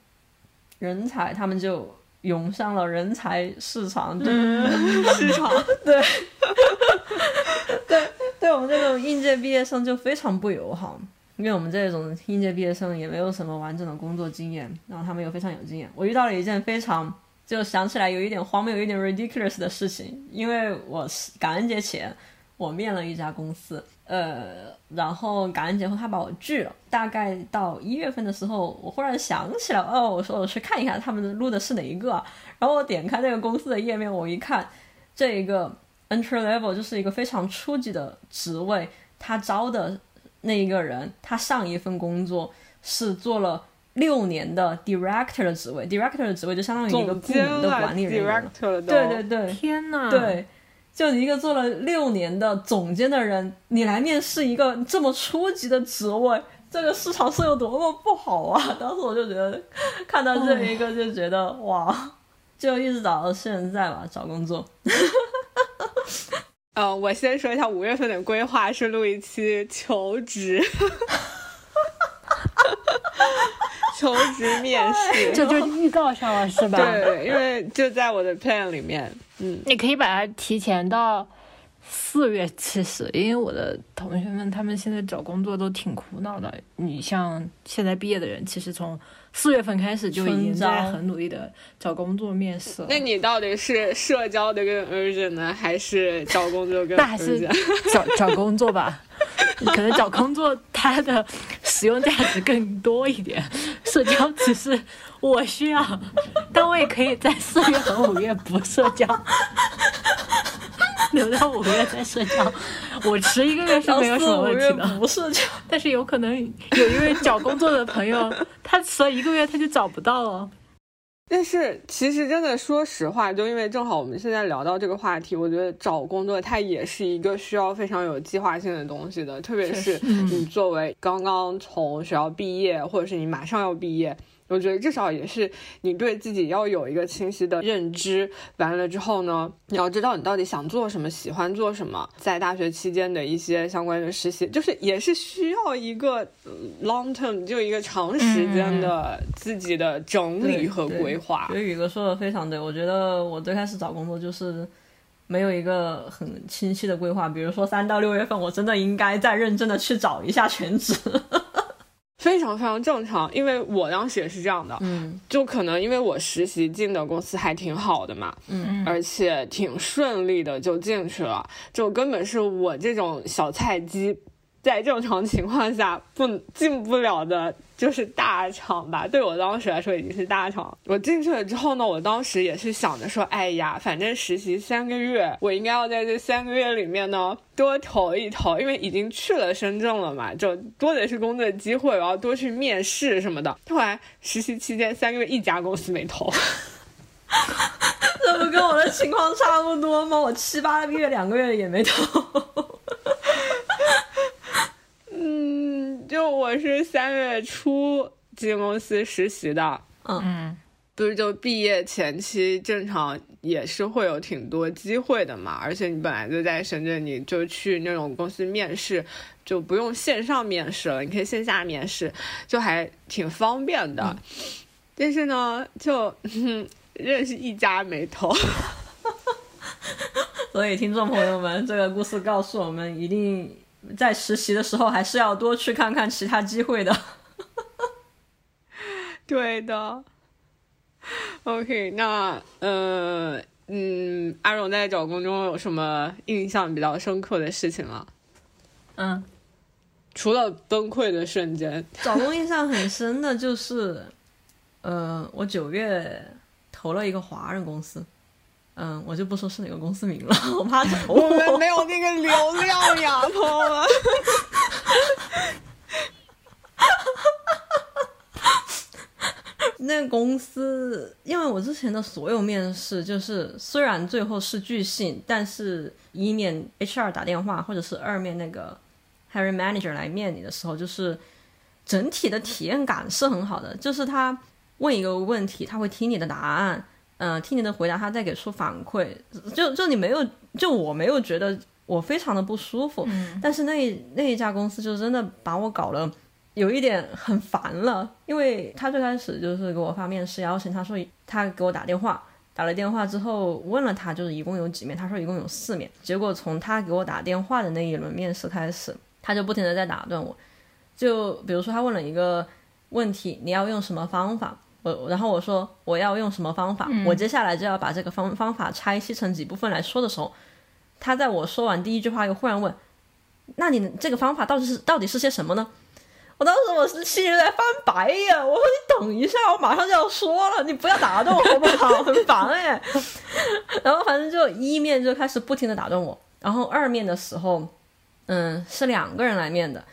人才，他们就涌上了人才市场，就 市场对，对，对我们这种应届毕业生就非常不友好，因为我们这种应届毕业生也没有什么完整的工作经验，然后他们又非常有经验。我遇到了一件非常就想起来有一点荒谬、有一点 ridiculous 的事情，因为我是感恩节前我面了一家公司，呃，然后感恩节后他把我拒了。大概到一月份的时候，我忽然想起来，哦，我说我去看一下他们录的是哪一个啊，然后我点开那个公司的页面，我一看，这一个 entry level 就是一个非常初级的职位，他招的那一个人，他上一份工作是做了六年的 director 的职位，director 的职位就相当于一个部门的管理人员。，director。对对对，天呐，对，就你一个做了六年的总监的人，你来面试一个这么初级的职位，这个市场是有多么不好啊！当时我就觉得，看到这一个就觉得、哇，就一直找到现在吧，找工作。呃，我先说一下五月份的规划是录一期求职，求职面试。这就预告上了是吧？对，因为就在我的 plan 里面，你可以把它提前到四月，其实因为我的同学们他们现在找工作都挺苦恼的。你像现在毕业的人，其实从四月份开始就已经在很努力的找工作面试了。那你到底是社交的更 urgent 呢，还是找工作更 那还是 urgent？找找工作吧，可能找工作它的使用价值更多一点，社交只是我需要，但我也可以在四月和五月不社交，留到五月再社交。我迟一个月是没有什么问题的月，不是就但是有可能有一位找工作的朋友，他迟了一个月他就找不到了。但是其实真的说实话，就因为正好我们现在聊到这个话题，我觉得找工作它也是一个需要非常有计划性的东西的，特别是你作为刚刚从学校毕业，或者是你马上要毕业。我觉得至少也是你对自己要有一个清晰的认知，完了之后呢，你要知道你到底想做什么，喜欢做什么，在大学期间的一些相关的实习，就是也是需要一个呃 long term 就一个长时间的自己的整理和规划觉。得宇哥说的非常对，我觉得我最开始找工作就是没有一个很清晰的规划，比如说三到六月份，我真的应该再认真的去找一下全职。非常非常正常，因为我当时也是这样的，嗯。就可能因为我实习进的公司还挺好的嘛，嗯，而且挺顺利的就进去了，就根本是我这种小菜鸡，在正常情况下不进不了的，就是大厂吧。对我当时来说已经是大厂。我进去了之后呢，我当时也是想着说，哎呀，反正实习三个月，我应该要在这三个月里面呢多投一投，因为已经去了深圳了嘛，就多的是工作机会，我要多去面试什么的。后来实习期间三个月一家公司没投。这不跟我的情况差不多吗？我七八个月、两个月也没投。嗯，就我是三月初进公司实习的，嗯，不是就毕业前期正常也是会有挺多机会的嘛，而且你本来就在深圳，你就去那种公司面试，就不用线上面试了，你可以线下面试，就还挺方便的。但是呢，就、嗯、认识一家没投。所以，听众朋友们，这个故事告诉我们，一定在实习的时候还是要多去看看其他机会的。对的。OK，那呃嗯，阿荣在找工中有什么印象比较深刻的事情吗？嗯，除了崩溃的瞬间，找工印象很深的就是，呃，我九月投了一个华人公司，嗯，我就不说是哪个公司名了，我怕 找我们没有那个流量呀，朋友们。那个公司，因为我之前的所有面试，就是虽然最后是拒信，但是一面 HR 打电话，或者是二面那个 hiring manager 来面你的时候，就是整体的体验感是很好的。就是他问一个问题，他会听你的答案，嗯、听你的回答，他再给出反馈。就就你没有，就我没有觉得我非常的不舒服，但是那那一家公司就真的把我搞了。有一点很烦了，因为他最开始就是给我发面试邀请，他说他给我打电话，打了电话之后问了他，就是一共有几面，他说一共有四面。结果从他给我打电话的那一轮面试开始，他就不停的在打断我，就比如说他问了一个问题，你要用什么方法？我然后我说我要用什么方法，我接下来就要把这个方方法拆析成几部分来说的时候，他在我说完第一句话又忽然问，那你这个方法到底是到底是些什么呢？我当时我是心里在翻白眼，我说你等一下，我马上就要说了，你不要打断我好不好？很烦哎。然后反正就一面就开始不停的打断我，然后二面的时候，嗯，是两个人来面的，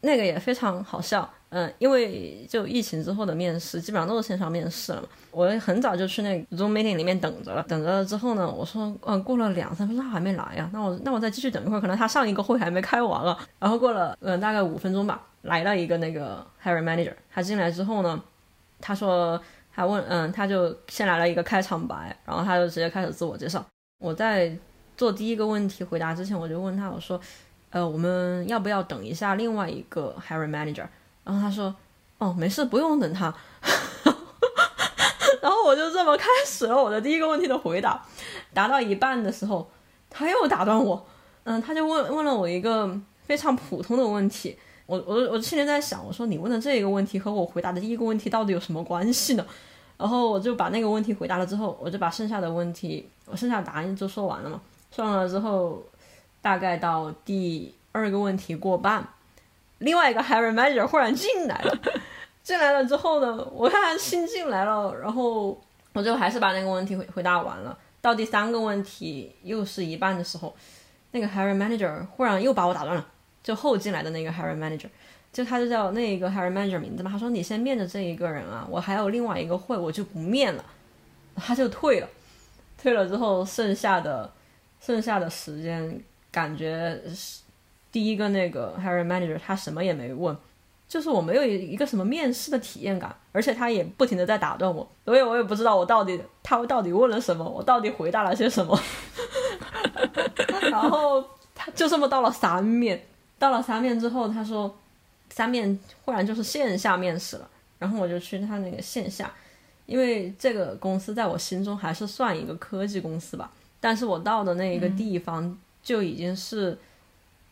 那个也非常好笑。嗯，因为就疫情之后的面试基本上都是线上面试了嘛，我很早就去那 Zoom meeting 里面等着了，等着了之后呢，我说，嗯，过了两三分钟还没来呀，那我那我再继续等一会儿，可能他上一个会还没开完啊。然后过了嗯大概五分钟吧，来了一个那个 hiring manager，他进来之后呢，他说他问，嗯，他就先来了一个开场白，然后他就直接开始自我介绍。我在做第一个问题回答之前，我就问他，我说，呃，我们要不要等一下另外一个 hiring manager？然后他说：“哦，没事，不用等他。”然后我就这么开始了我的第一个问题的回答。答到一半的时候，他又打断我，嗯，他就问问了我一个非常普通的问题。我我我心里在想，我说你问的这个问题和我回答的第一个问题到底有什么关系呢？然后我就把那个问题回答了之后，我就把剩下的问题，我剩下的答案就说完了嘛。说完了之后，大概到第二个问题过半。另外一个 hiring manager 忽然进来了，进来了之后呢，我看他新进来了，然后我就还是把那个问题回回答完了。到第三个问题又是一半的时候，那个 hiring manager 忽然又把我打断了，就后进来的那个 hiring manager，就他就叫那个 hiring manager 名字嘛，他说你先面着这一个人啊，我还有另外一个会，我就不面了，他就退了，退了之后剩下的剩下的时间感觉是。第一个那个 hiring manager 他什么也没问，就是我没有一个什么面试的体验感，而且他也不停的在打断我，所以我也不知道我到底他到底问了什么，我到底回答了些什么。然后他就这么到了三面，到了三面之后，他说三面忽然就是线下面试了，然后我就去他那个线下，因为这个公司在我心中还是算一个科技公司吧，但是我到的那一个地方就已经是。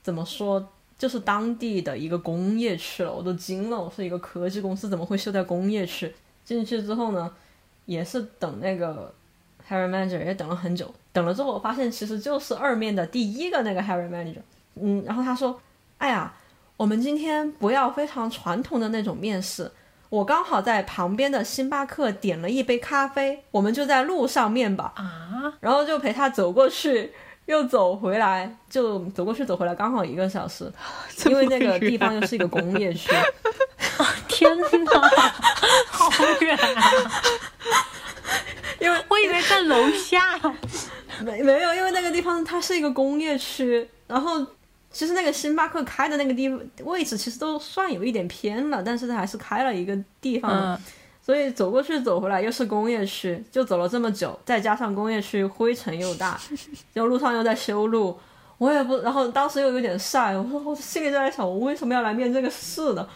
怎么说，就是当地的一个工业区了，我都惊了。我是一个科技公司，怎么会修在工业区？进去之后呢，也是等那个 Harry manager，也等了很久。等了之后，我发现其实就是二面的第一个那个 Harry manager。嗯，然后他说：“哎呀，我们今天不要非常传统的那种面试，我刚好在旁边的星巴克点了一杯咖啡，我们就在路上面吧。”啊，然后就陪他走过去。又走回来，就走过去走回来，刚好一个小时，因为那个地方又是一个工业区。天哪，好远啊！因为我以为在楼下。没没有，因为那个地方它是一个工业区，然后其实那个星巴克开的那个地位置其实都算有一点偏了，但是它还是开了一个地方。嗯所以走过去走回来又是工业区，就走了这么久，再加上工业区灰尘又大，就路上又在修路，我也不，然后当时又有点晒，我说我心里就在想，我为什么要来面这个试呢？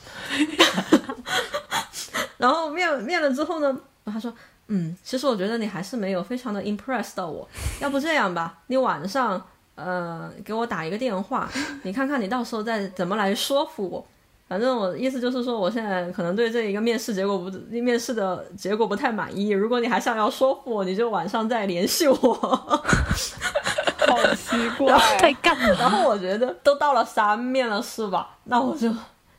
然后面面了之后呢，他说，嗯，其实我觉得你还是没有非常的 impress 到我。要不这样吧，你晚上呃给我打一个电话，你看看你到时候再怎么来说服我。反正我意思就是说，我现在可能对这一个面试结果不面试的结果不太满意。如果你还想要说服我，你就晚上再联系我。好奇怪，太干了。然后我觉得都到了三面了，是吧？那我就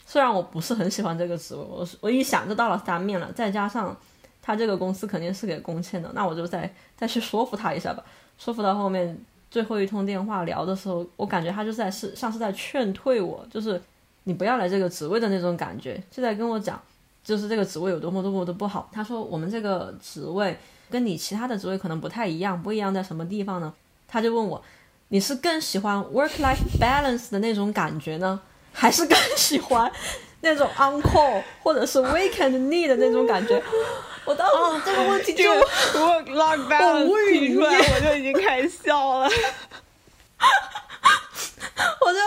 虽然我不是很喜欢这个职位，我我一想就到了三面了，再加上他这个公司肯定是给工签的，那我就再再去说服他一下吧。说服到后面最后一通电话聊的时候，我感觉他就在是像是在劝退我，就是你不要来这个职位的那种感觉，就在跟我讲，就是这个职位有多么多么的不好。他说我们这个职位跟你其他的职位可能不太一样，不一样在什么地方呢？他就问我，你是更喜欢 work-life balance 的那种感觉呢，还是更喜欢那种 on call 或者是 weekend need 的那种感觉？我当时这个问题就我 work life balance 提出来，我就已经开始笑了。我就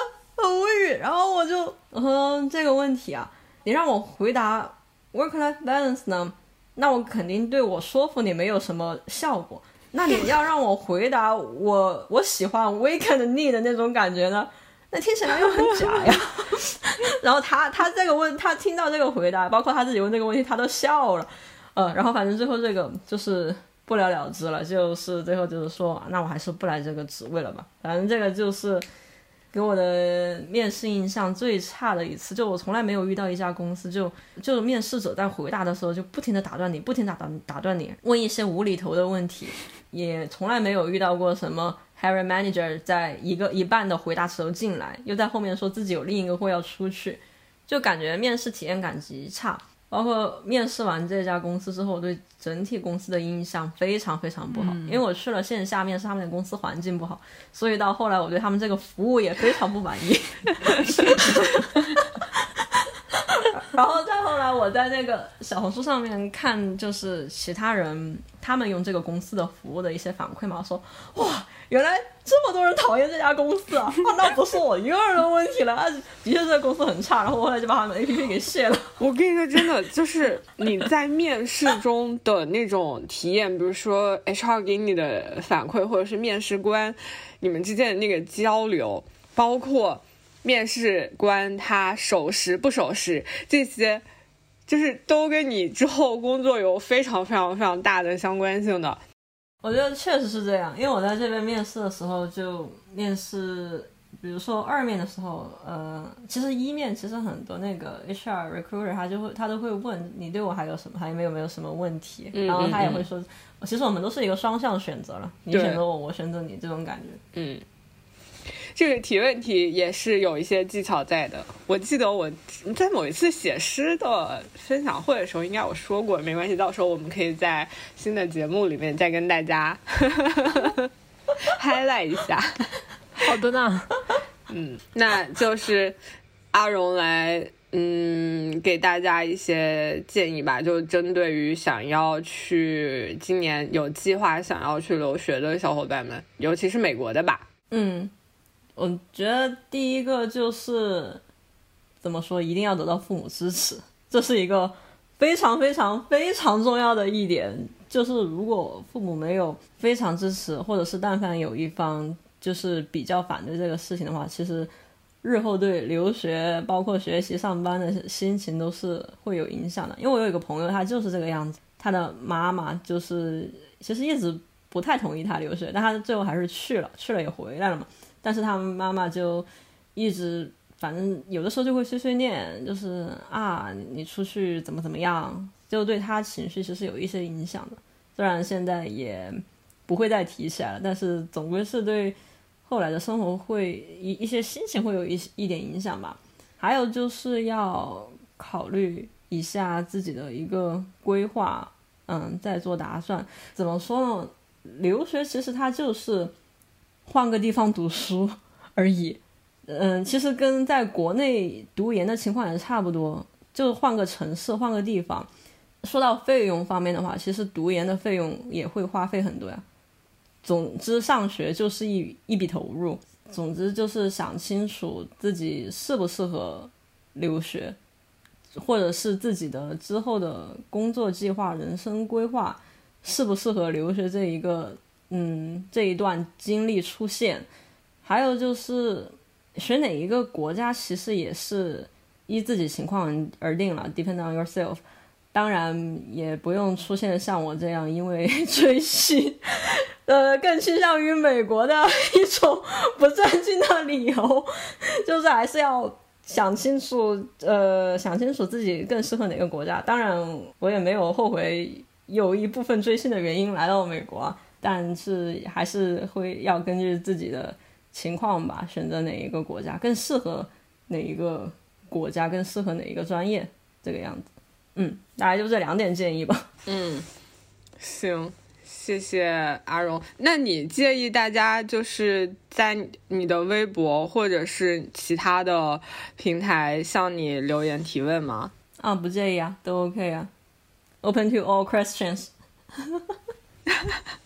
很无语，然后我就嗯这个问题啊，你让我回答 work-life balance 呢，那我肯定对我说服你没有什么效果。那你要让我回答我我喜欢 weekend need 的那种感觉呢？那听起来又很假呀。然后他他这个问他听到这个回答，包括他自己问这个问题，他都笑了。呃，然后反正最后这个就是不了了之了，就是最后就是说，那我还是不来这个职位了吧。反正这个就是给我的面试印象最差的一次，就我从来没有遇到一家公司就就面试者在回答的时候就不停的打断你，不停打断打断你，问一些无厘头的问题，也从来没有遇到过什么 hiring manager 在一个一半的回答时候进来，又在后面说自己有另一个会要出去，就感觉面试体验感极差。包括面试完这家公司之后，我对整体公司的印象非常非常不好，因为我去了线下面试，他们的公司环境不好，所以到后来我对他们这个服务也非常不满意。然后再后来，我在那个小红书上面看，就是其他人他们用这个公司的服务的一些反馈嘛，说哇，原来这么多人讨厌这家公司啊！啊，那不是我一个人的问题了，啊，的确这个公司很差。然后我后来就把他们 APP 给卸了。我跟你说，真的就是你在面试中的那种体验，比如说 HR 给你的反馈，或者是面试官你们之间的那个交流，包括面试官他守时不守时这些，就是都跟你之后工作有非常非常非常大的相关性的。我觉得确实是这样，因为我在这边面试的时候就面试，比如说二面的时候，呃，其实一面其实很多那个 HR recruiter 他就会他都会问你对我还有什么还有没有没有什么问题，嗯然后他也嗯会说，其实我们都是一个双向选择了，你选择我，我选择你这种感觉。嗯，这个提问题也是有一些技巧在的。我记得我在某一次写诗的分享会的时候，应该我说过，没关系，到时候我们可以在新的节目里面再跟大家 highlight 一下。好的呢，嗯，那就是阿荣来，嗯，给大家一些建议吧，就针对于想要去今年有计划想要去留学的小伙伴们，尤其是美国的吧。嗯，我觉得第一个就是怎么说，一定要得到父母支持，这是一个非常非常非常重要的一点。就是如果父母没有非常支持，或者是但凡有一方就是比较反对这个事情的话，其实日后对留学、包括学习、上班的心情都是会有影响的。因为我有一个朋友，他就是这个样子，他的妈妈就是其实一直不太同意他留学，但他最后还是去了，去了也回来了嘛。但是他们妈妈就一直，反正有的时候就会碎碎念，就是啊，你出去怎么怎么样，就对他情绪其实有一些影响的。虽然现在也不会再提起来了，但是总归是对后来的生活会一一些心情会有一一点影响吧。还有就是要考虑一下自己的一个规划，嗯，再做打算。怎么说呢？留学其实它就是换个地方读书而已。嗯，其实跟在国内读研的情况也差不多，就换个城市，换个地方。说到费用方面的话，其实读研的费用也会花费很多呀。总之，上学就是一一笔投入。总之，就是想清楚自己适不适合留学，或者是自己的之后的工作计划、人生规划适不适合留学这一个嗯这一段经历出现。还有就是选哪一个国家，其实也是依自己情况而定了，depend on yourself。当然也不用出现像我这样因为追星，呃，更倾向于美国的一种不正经的理由，就是还是要想清楚，呃，想清楚自己更适合哪个国家。当然，我也没有后悔有一部分追星的原因来到美国，但是还是会要根据自己的情况吧，选择哪一个国家更适合哪一个国家，更适合哪一个专业，这个样子。嗯，大概就这两点建议吧。嗯，行，谢谢阿荣。那你介意大家就是在你的微博或者是其他的平台向你留言提问吗？啊，不介意啊，都 OK 啊，Open to all questions。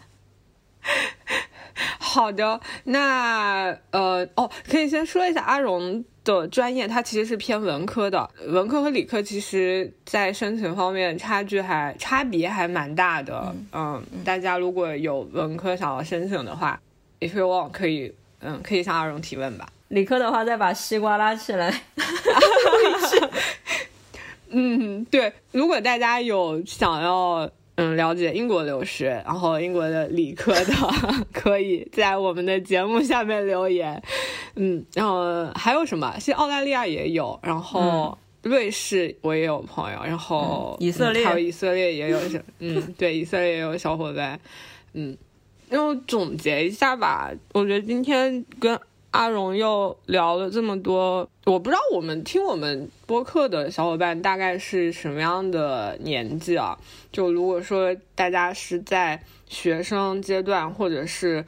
好的，那呃哦，可以先说一下阿荣的专业，他其实是偏文科的，文科和理科其实在申请方面差距还差别还蛮大的。嗯，大家如果有文科想要申请的话，if you want 可以，嗯，可以向阿荣提问吧。理科的话，再把西瓜拉起来。嗯，对，如果大家有想要。嗯，了解英国留学，然后英国的理科的 可以在我们的节目下面留言。嗯，然后还有什么？其实澳大利亚也有，然后瑞士我也有朋友，然后以色列还有以色列也有，嗯，对，以色列也有小伙伴。嗯，然后总结一下吧，我觉得今天跟。阿荣又聊了这么多，我不知道我们听我们播客的小伙伴大概是什么样的年纪啊？就如果说大家是在学生阶段，或者是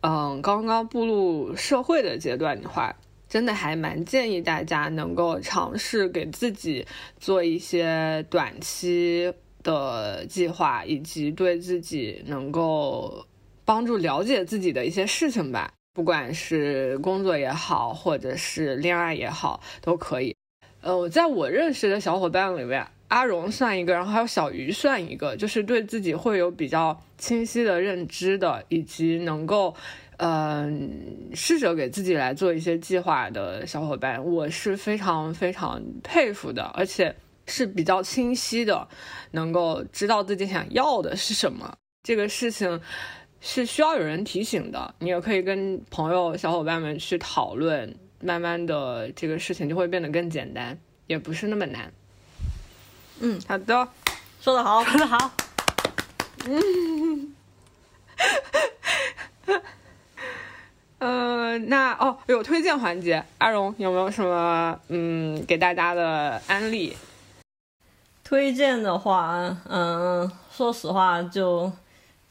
嗯刚刚步入社会的阶段的话，真的还蛮建议大家能够尝试给自己做一些短期的计划，以及对自己能够帮助了解自己的一些事情吧。不管是工作也好，或者是恋爱也好，都可以。呃，在我认识的小伙伴里面，阿荣算一个，然后还有小鱼算一个，就是对自己会有比较清晰的认知的，以及能够，嗯，试着给自己来做一些计划的小伙伴，我是非常非常佩服的，而且是比较清晰的，能够知道自己想要的是什么。这个事情。是需要有人提醒的，你也可以跟朋友、小伙伴们去讨论，慢慢的这个事情就会变得更简单，也不是那么难。嗯，好的，说得好，说得好。嗯，呃，那哦，有推荐环节，阿荣有没有什么嗯给大家的安利？推荐的话，嗯，说实话就。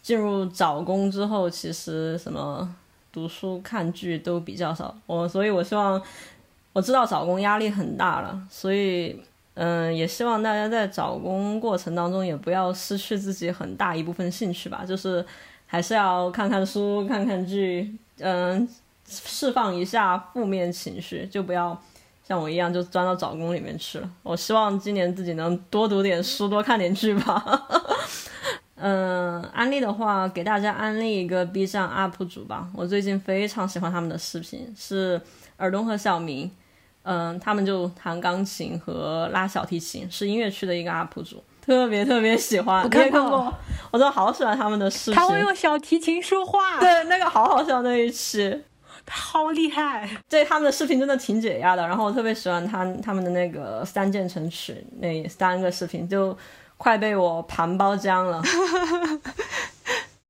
进入找工之后，其实什么读书看剧都比较少。我所以，我希望我知道找工压力很大了，所以嗯，也希望大家在找工过程当中也不要失去自己很大一部分兴趣吧，就是还是要看看书、看看剧，嗯，释放一下负面情绪，就不要像我一样就钻到找工里面去了。我希望今年自己能多读点书，多看点剧吧。嗯，安利的话，给大家安利一个 B 站 UP 主吧。我最近非常喜欢他们的视频，是耳东和小明。嗯，他们就弹钢琴和拉小提琴，是音乐区的一个 UP 主，特别特别喜欢。我看过，我真的好喜欢他们的视频。他会用小提琴说话。对，那个好好笑那一期，他好厉害。对，他们的视频真的挺解压的。然后我特别喜欢他他们的那个三键成曲那三个视频，就。快被我盘包浆了，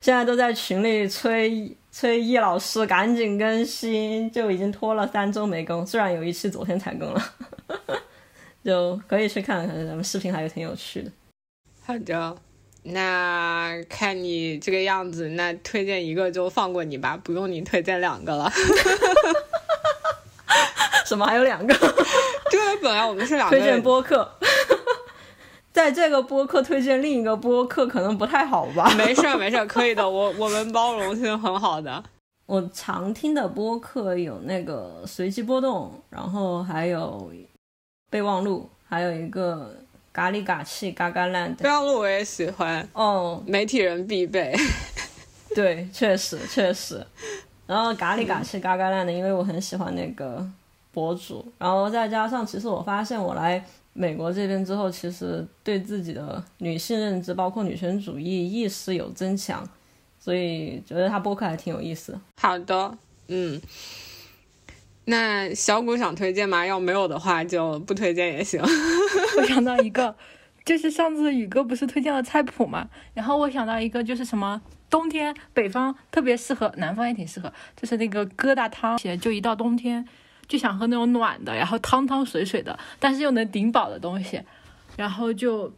现在都在群里催催易老师赶紧更新，就已经拖了三周没更，虽然有一期昨天才更了，就可以去看看，咱们视频还是挺有趣的。好的，那看你这个样子，那推荐一个就放过你吧，不用你推荐两个了。什么还有两个？对，本来我们是两个推荐播客。在这个播客推荐另一个播客可能不太好吧？没事儿没事儿，可以的，我我们包容性很好的。我常听的播客有那个随机波动，然后还有备忘录，还有一个咖喱嘎气嘎嘎烂备忘录我也喜欢，哦，媒体人必备。对，确实确实。然后咖喱嘎气嘎嘎烂的，因为我很喜欢那个博主，然后再加上其实我发现我来美国这边之后，其实对自己的女性认知，包括女权主义意识有增强，所以觉得他播客还挺有意思的。好的，嗯。那小谷想推荐吗？要没有的话就不推荐也行。我想到一个，就是上次宇哥不是推荐了菜谱嘛，然后我想到一个就是什么冬天北方特别适合，南方也挺适合，就是那个疙瘩汤，就一到冬天就想喝那种暖的，然后汤汤水水的，但是又能顶饱的东西，然后就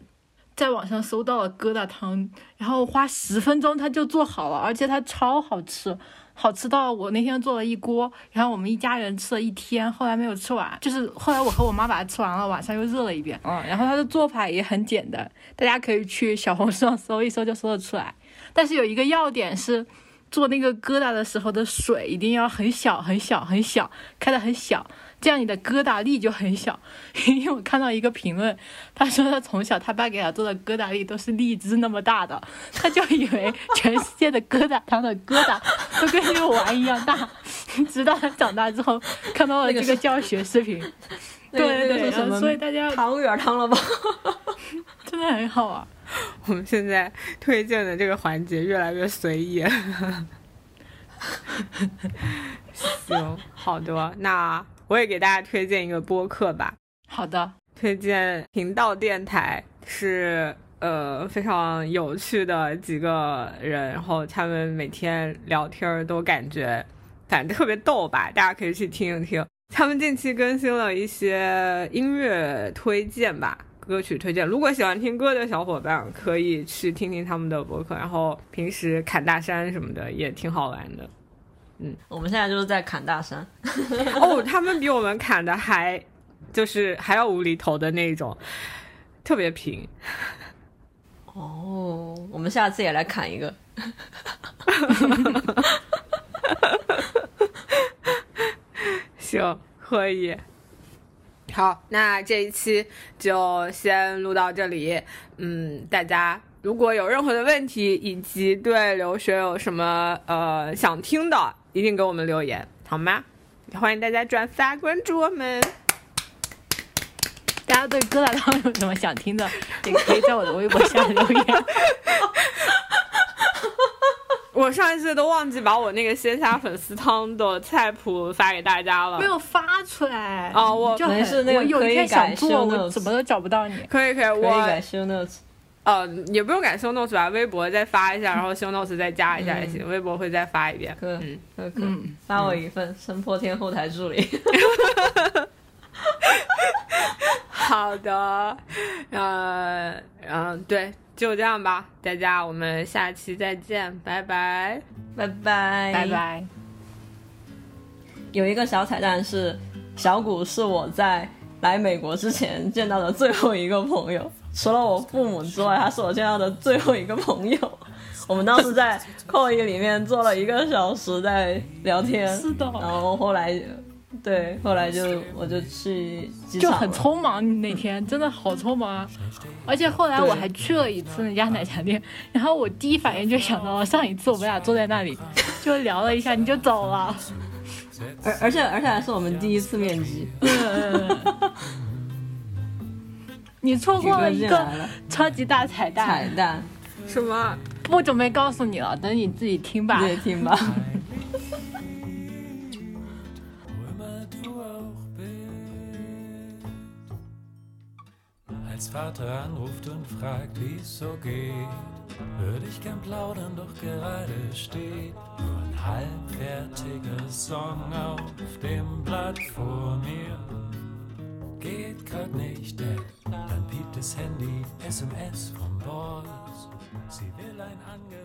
在网上搜到了疙瘩汤，然后花十分钟它就做好了，而且它超好吃。好吃到我那天做了一锅，然后我们一家人吃了一天，后来没有吃完，就是后来我和我妈把它吃完了，晚上又热了一遍，嗯，然后它的做法也很简单，大家可以去小红书上搜一搜就搜得出来。但是有一个要点是，做那个疙瘩的时候的水一定要很小很小很小，开的很小。这样你的疙瘩粒就很小，因为我看到一个评论，他说他从小他爸给他做的疙瘩粒都是荔枝那么大的，他就以为全世界的疙瘩汤的疙瘩都跟这个碗一样大，直到他长大之后看到了这个教学视频，对对对，所以大家汤圆汤了吧，真的很好玩。我们现在推荐的这个环节越来越随意。行，好的，那。我也给大家推荐一个播客吧。好的，推荐频道电台是呃非常有趣的几个人，然后他们每天聊天都感觉反正特别逗吧，大家可以去听一听。他们近期更新了一些音乐推荐吧，歌曲推荐。如果喜欢听歌的小伙伴，可以去听听他们的博客。然后平时砍大山什么的也挺好玩的。嗯，我们现在就是在砍大山。哦，他们比我们砍的还，就是还要无厘头的那种，特别平。哦，我们下次也来砍一个。行，可以。好，那这一期就先录到这里。嗯，大家如果有任何的问题，以及对留学有什么呃想听的。一定给我们留言好吗？欢迎大家转发关注我们。大家对疙瘩汤有什么想听的，也可以在我的微博下留言。我上一次都忘记把我那个鲜虾粉丝汤的菜谱发给大家了，没有发出来。哦，我就没事，我有一天想做，我怎么都找不到你。可以可以，我可以改 notes。呃，也不用改修 notes 吧，微博再发一下，然后修 notes 再加一下也行。微博会再发一遍。可，可可，发我一份声破天后台助理。好的，呃，嗯，对，就这样吧，大家，我们下期再见，拜拜，拜拜，拜拜。有一个小彩蛋是，小谷是我在来美国之前见到的最后一个朋友。除了我父母之外，他是我见到的最后一个朋友。我们当时在扣一里面坐了一个小时在聊天，是的。然后后来，对，后来就我就去机场，就很匆忙。那天真的好匆忙啊！而且后来我还去了一次那家奶茶店，然后我第一反应就想到了上一次我们俩坐在那里就聊了一下，你就走了。而而且而且还是我们第一次面基。你错过了一个超级大彩蛋！彩蛋什么？不准备告诉你了，等你自己听吧。自己听吧。Als Vater anruft und fragt, wie es so geht, würde ich gern plaudern, doch gerade steht nur ein halbfertiger Song auf dem Blatt vor mir. Geht grad nicht, Dad. Dann piept das Handy, SMS vom Boss. Sie will ein Angebot